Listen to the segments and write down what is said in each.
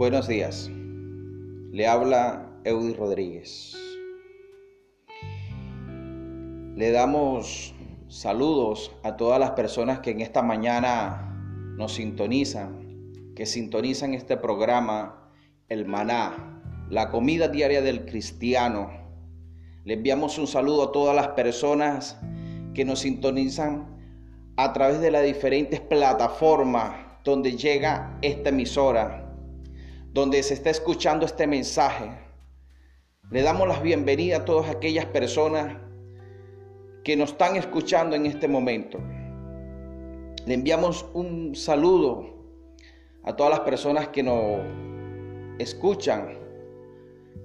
Buenos días. Le habla Eudi Rodríguez. Le damos saludos a todas las personas que en esta mañana nos sintonizan, que sintonizan este programa, el maná, la comida diaria del cristiano. Le enviamos un saludo a todas las personas que nos sintonizan a través de las diferentes plataformas donde llega esta emisora, donde se está escuchando este mensaje. Le damos las bienvenidas a todas aquellas personas que nos están escuchando en este momento. Le enviamos un saludo a todas las personas que nos escuchan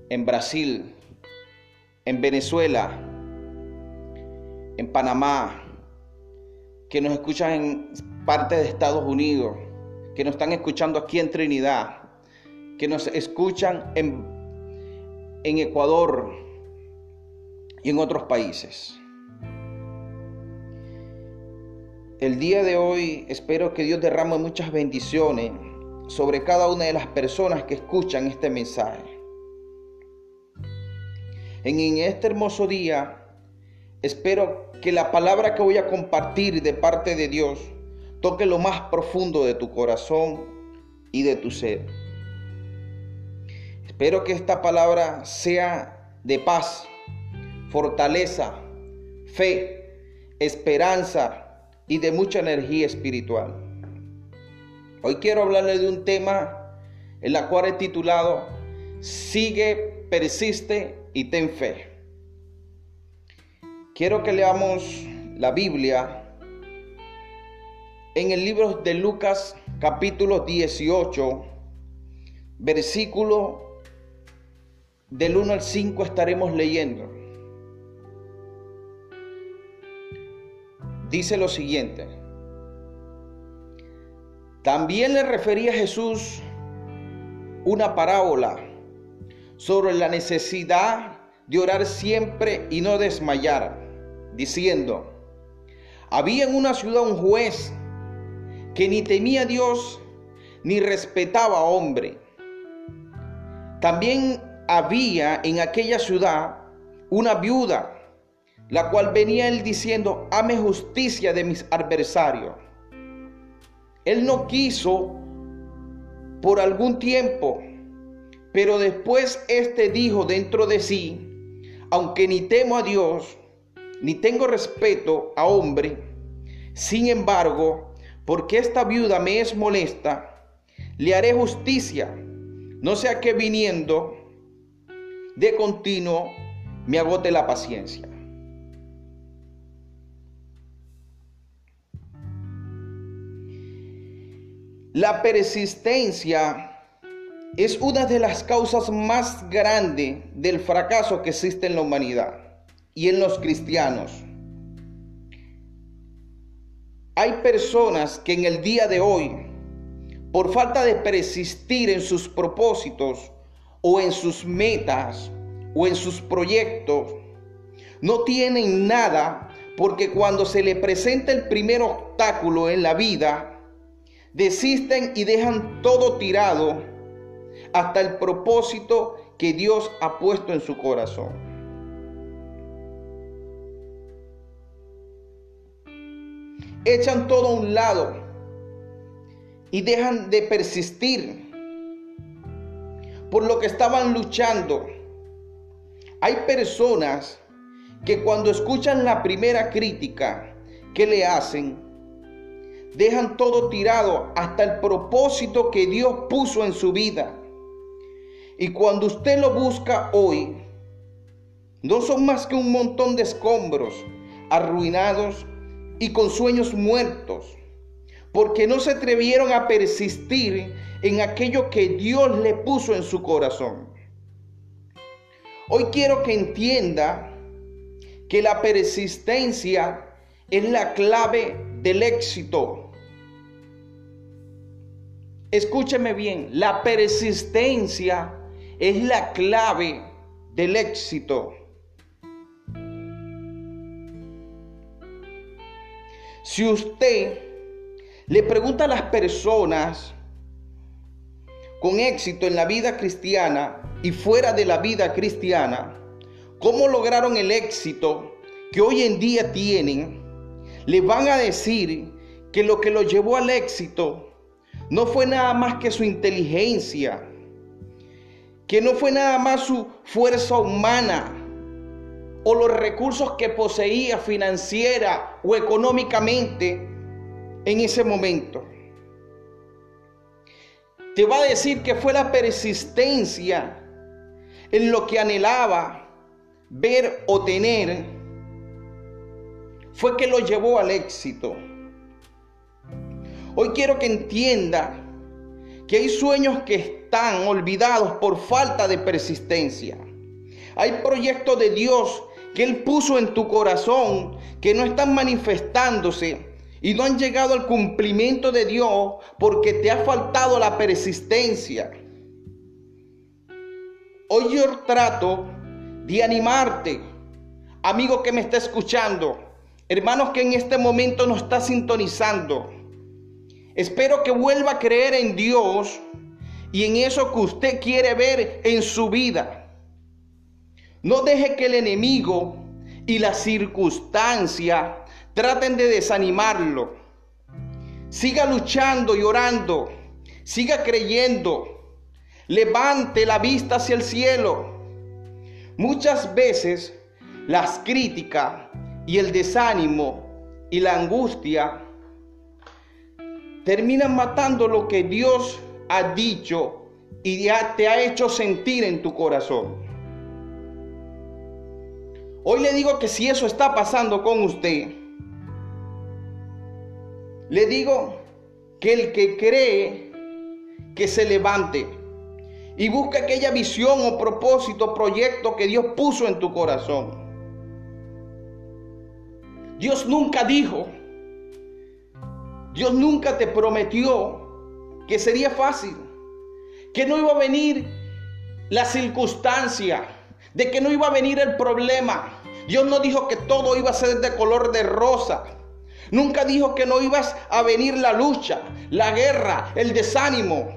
en Brasil, en Venezuela, en Panamá, que nos escuchan en parte de Estados Unidos, que nos están escuchando aquí en Trinidad, que nos escuchan en, en Ecuador y en otros países. El día de hoy espero que Dios derrame muchas bendiciones sobre cada una de las personas que escuchan este mensaje. En este hermoso día espero que la palabra que voy a compartir de parte de Dios toque lo más profundo de tu corazón y de tu ser. Espero que esta palabra sea de paz, fortaleza, fe, esperanza, y de mucha energía espiritual. Hoy quiero hablarle de un tema en la cual he titulado Sigue, persiste y ten fe. Quiero que leamos la Biblia en el libro de Lucas capítulo 18, versículo del 1 al 5 estaremos leyendo. dice lo siguiente. También le refería a Jesús una parábola sobre la necesidad de orar siempre y no desmayar, diciendo, había en una ciudad un juez que ni temía a Dios ni respetaba a hombre. También había en aquella ciudad una viuda la cual venía él diciendo, ame justicia de mis adversarios. Él no quiso por algún tiempo, pero después éste dijo dentro de sí, aunque ni temo a Dios, ni tengo respeto a hombre, sin embargo, porque esta viuda me es molesta, le haré justicia, no sea que viniendo de continuo me agote la paciencia. La persistencia es una de las causas más grandes del fracaso que existe en la humanidad y en los cristianos. Hay personas que en el día de hoy, por falta de persistir en sus propósitos o en sus metas o en sus proyectos, no tienen nada porque cuando se le presenta el primer obstáculo en la vida, desisten y dejan todo tirado hasta el propósito que Dios ha puesto en su corazón. Echan todo a un lado y dejan de persistir por lo que estaban luchando. Hay personas que cuando escuchan la primera crítica que le hacen, dejan todo tirado hasta el propósito que Dios puso en su vida. Y cuando usted lo busca hoy, no son más que un montón de escombros, arruinados y con sueños muertos, porque no se atrevieron a persistir en aquello que Dios le puso en su corazón. Hoy quiero que entienda que la persistencia es la clave del éxito. Escúcheme bien, la persistencia es la clave del éxito. Si usted le pregunta a las personas con éxito en la vida cristiana y fuera de la vida cristiana, cómo lograron el éxito que hoy en día tienen, le van a decir que lo que lo llevó al éxito no fue nada más que su inteligencia, que no fue nada más su fuerza humana o los recursos que poseía financiera o económicamente en ese momento. Te va a decir que fue la persistencia en lo que anhelaba ver o tener, fue que lo llevó al éxito. Hoy quiero que entienda que hay sueños que están olvidados por falta de persistencia. Hay proyectos de Dios que Él puso en tu corazón que no están manifestándose y no han llegado al cumplimiento de Dios porque te ha faltado la persistencia. Hoy yo trato de animarte, amigo que me está escuchando, hermanos que en este momento nos está sintonizando. Espero que vuelva a creer en Dios y en eso que usted quiere ver en su vida. No deje que el enemigo y la circunstancia traten de desanimarlo. Siga luchando y orando. Siga creyendo. Levante la vista hacia el cielo. Muchas veces las críticas y el desánimo y la angustia terminan matando lo que Dios ha dicho y ya te ha hecho sentir en tu corazón. Hoy le digo que si eso está pasando con usted, le digo que el que cree que se levante y busque aquella visión o propósito, proyecto que Dios puso en tu corazón. Dios nunca dijo, Dios nunca te prometió que sería fácil, que no iba a venir la circunstancia, de que no iba a venir el problema. Dios no dijo que todo iba a ser de color de rosa. Nunca dijo que no ibas a venir la lucha, la guerra, el desánimo.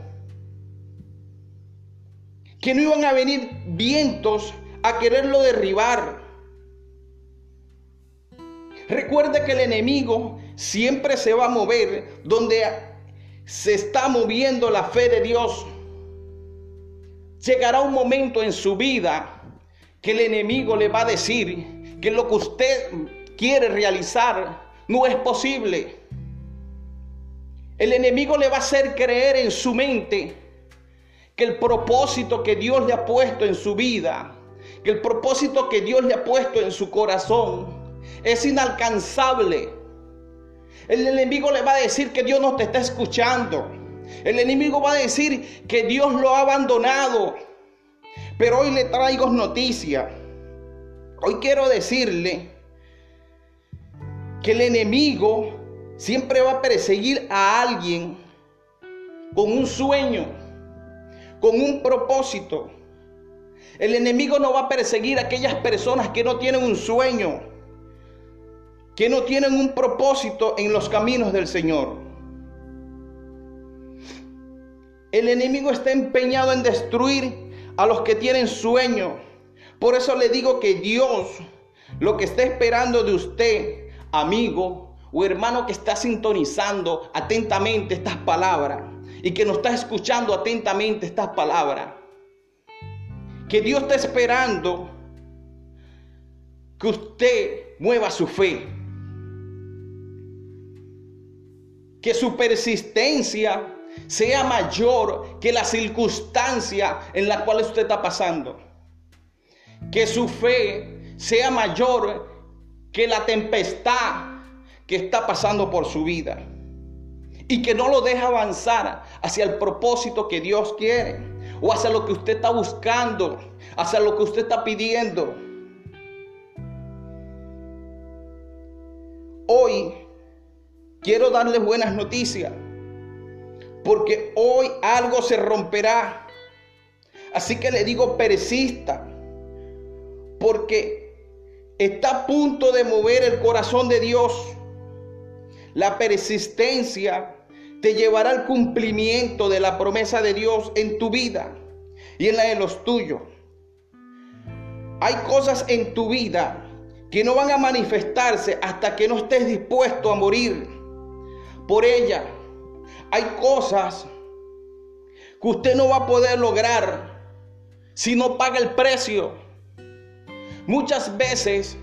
Que no iban a venir vientos a quererlo derribar. Recuerda que el enemigo siempre se va a mover donde se está moviendo la fe de Dios. Llegará un momento en su vida que el enemigo le va a decir que lo que usted quiere realizar no es posible. El enemigo le va a hacer creer en su mente que el propósito que Dios le ha puesto en su vida, que el propósito que Dios le ha puesto en su corazón es inalcanzable. El enemigo le va a decir que Dios no te está escuchando. El enemigo va a decir que Dios lo ha abandonado. Pero hoy le traigo noticia. Hoy quiero decirle que el enemigo siempre va a perseguir a alguien con un sueño, con un propósito. El enemigo no va a perseguir a aquellas personas que no tienen un sueño, que no tienen un propósito en los caminos del Señor. El enemigo está empeñado en destruir a los que tienen sueño. Por eso le digo que Dios lo que está esperando de usted, amigo o hermano que está sintonizando atentamente estas palabras y que nos está escuchando atentamente estas palabras, que Dios está esperando que usted mueva su fe, que su persistencia sea mayor que la circunstancia en la cual usted está pasando. Que su fe sea mayor que la tempestad que está pasando por su vida. Y que no lo deje avanzar hacia el propósito que Dios quiere. O hacia lo que usted está buscando. Hacia lo que usted está pidiendo. Hoy quiero darles buenas noticias porque hoy algo se romperá. Así que le digo, persista, porque está a punto de mover el corazón de Dios. La persistencia te llevará al cumplimiento de la promesa de Dios en tu vida y en la de los tuyos. Hay cosas en tu vida que no van a manifestarse hasta que no estés dispuesto a morir por ella. Hay cosas que usted no va a poder lograr si no paga el precio. Muchas veces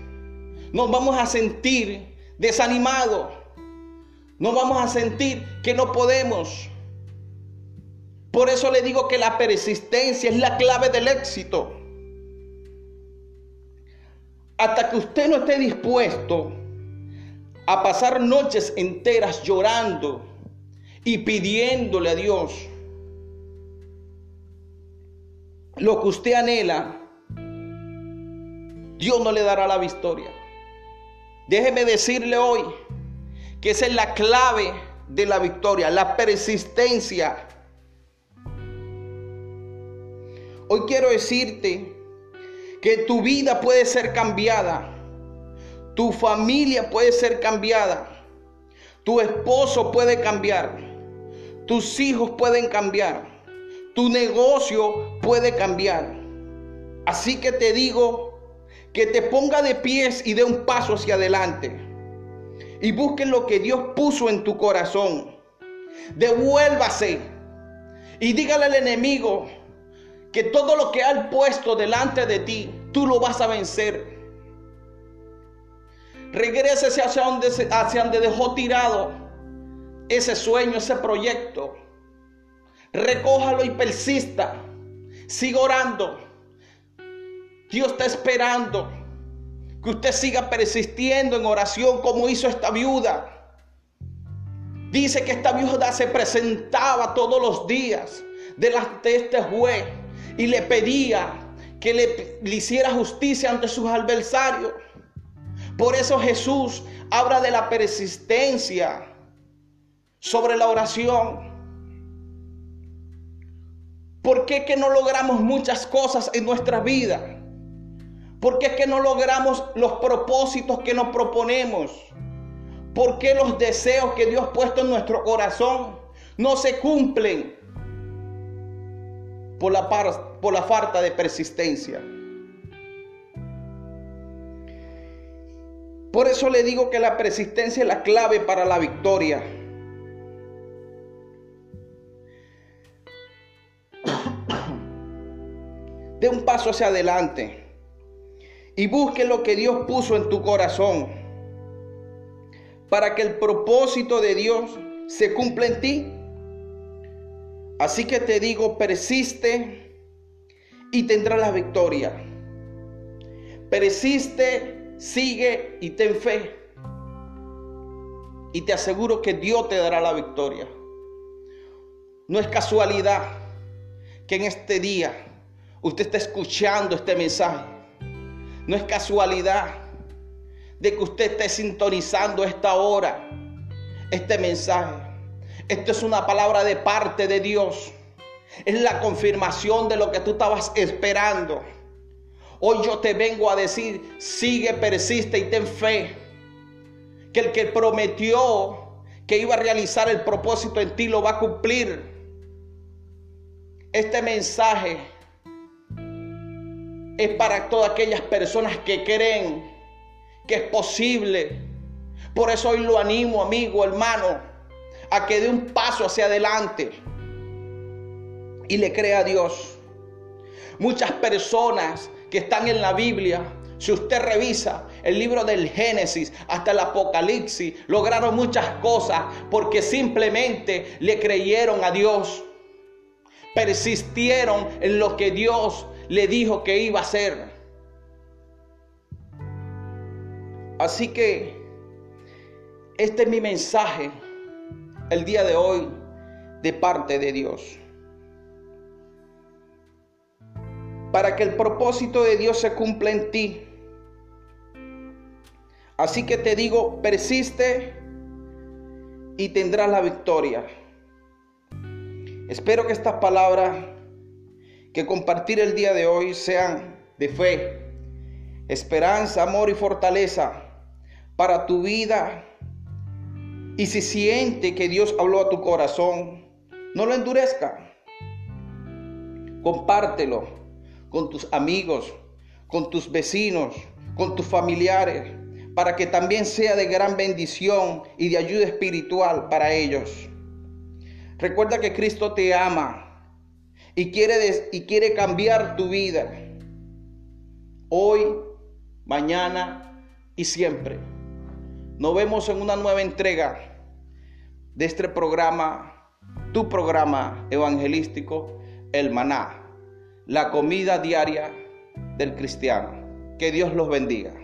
nos vamos a sentir desanimados, nos vamos a sentir que no podemos. Por eso le digo que la persistencia es la clave del éxito. Hasta que usted no esté dispuesto a pasar noches enteras llorando y pidiéndole a Dios lo que usted anhela, Dios no le dará la victoria. Déjeme decirle hoy que esa es la clave de la victoria, la persistencia. Hoy quiero decirte que tu vida puede ser cambiada, tu familia puede ser cambiada, tu esposo puede cambiar, tus hijos pueden cambiar, tu negocio puede cambiar. Así que te digo que te ponga de pies y dé un paso hacia adelante y busque lo que Dios puso en tu corazón. Devuélvase y dígale al enemigo, que todo lo que ha puesto delante de ti, tú lo vas a vencer. Regrésese hacia donde, hacia donde dejó tirado ese sueño, ese proyecto. Recójalo y persista. Siga orando. Dios está esperando que usted siga persistiendo en oración como hizo esta viuda. Dice que esta viuda se presentaba todos los días delante de este juez y le pedía que le, hiciera justicia ante sus adversarios. Por eso Jesús habla de la persistencia sobre la oración. ¿Por qué que no logramos muchas cosas en nuestra vida? ¿Por qué que no logramos los propósitos que nos proponemos? ¿Por qué los deseos que Dios ha puesto en nuestro corazón no se cumplen? por la, por la falta de persistencia. Por eso le digo que la persistencia es la clave para la victoria. De un paso hacia adelante y busque lo que Dios puso en tu corazón para que el propósito de Dios se cumpla en ti. Así que te digo, persiste y tendrás la victoria. Persiste, sigue y ten fe. Y te aseguro que Dios te dará la victoria. No es casualidad que en este día usted esté escuchando este mensaje. No es casualidad de que usted esté sintonizando esta hora, este mensaje. Esto es una palabra de parte de Dios. Es la confirmación de lo que tú estabas esperando. Hoy yo te vengo a decir, sigue, persiste y ten fe. Que el que prometió que iba a realizar el propósito en ti lo va a cumplir. Este mensaje es para todas aquellas personas que creen que es posible. Por eso hoy lo animo, amigo, hermano a que dé un paso hacia adelante y le crea a Dios. Muchas personas que están en la Biblia, si usted revisa el libro del Génesis hasta el Apocalipsis, lograron muchas cosas porque simplemente le creyeron a Dios. Persistieron en lo que Dios le dijo que iba a hacer. Así que este es mi mensaje el día de hoy de parte de Dios. Para que el propósito de Dios se cumpla en ti. Así que te digo, persiste y tendrás la victoria. Espero que estas palabras que compartir el día de hoy sean de fe, esperanza, amor y fortaleza para tu vida Y si siente que Dios habló a tu corazón, no lo endurezca. Compártelo con tus amigos, con tus vecinos, con tus familiares, para que también sea de gran bendición y de ayuda espiritual para ellos. Recuerda que Cristo te ama y quiere, y quiere cambiar tu vida hoy, mañana y siempre. Nos vemos en una nueva entrega de este programa, tu programa evangelístico, el maná, la comida diaria del cristiano. Que Dios los bendiga.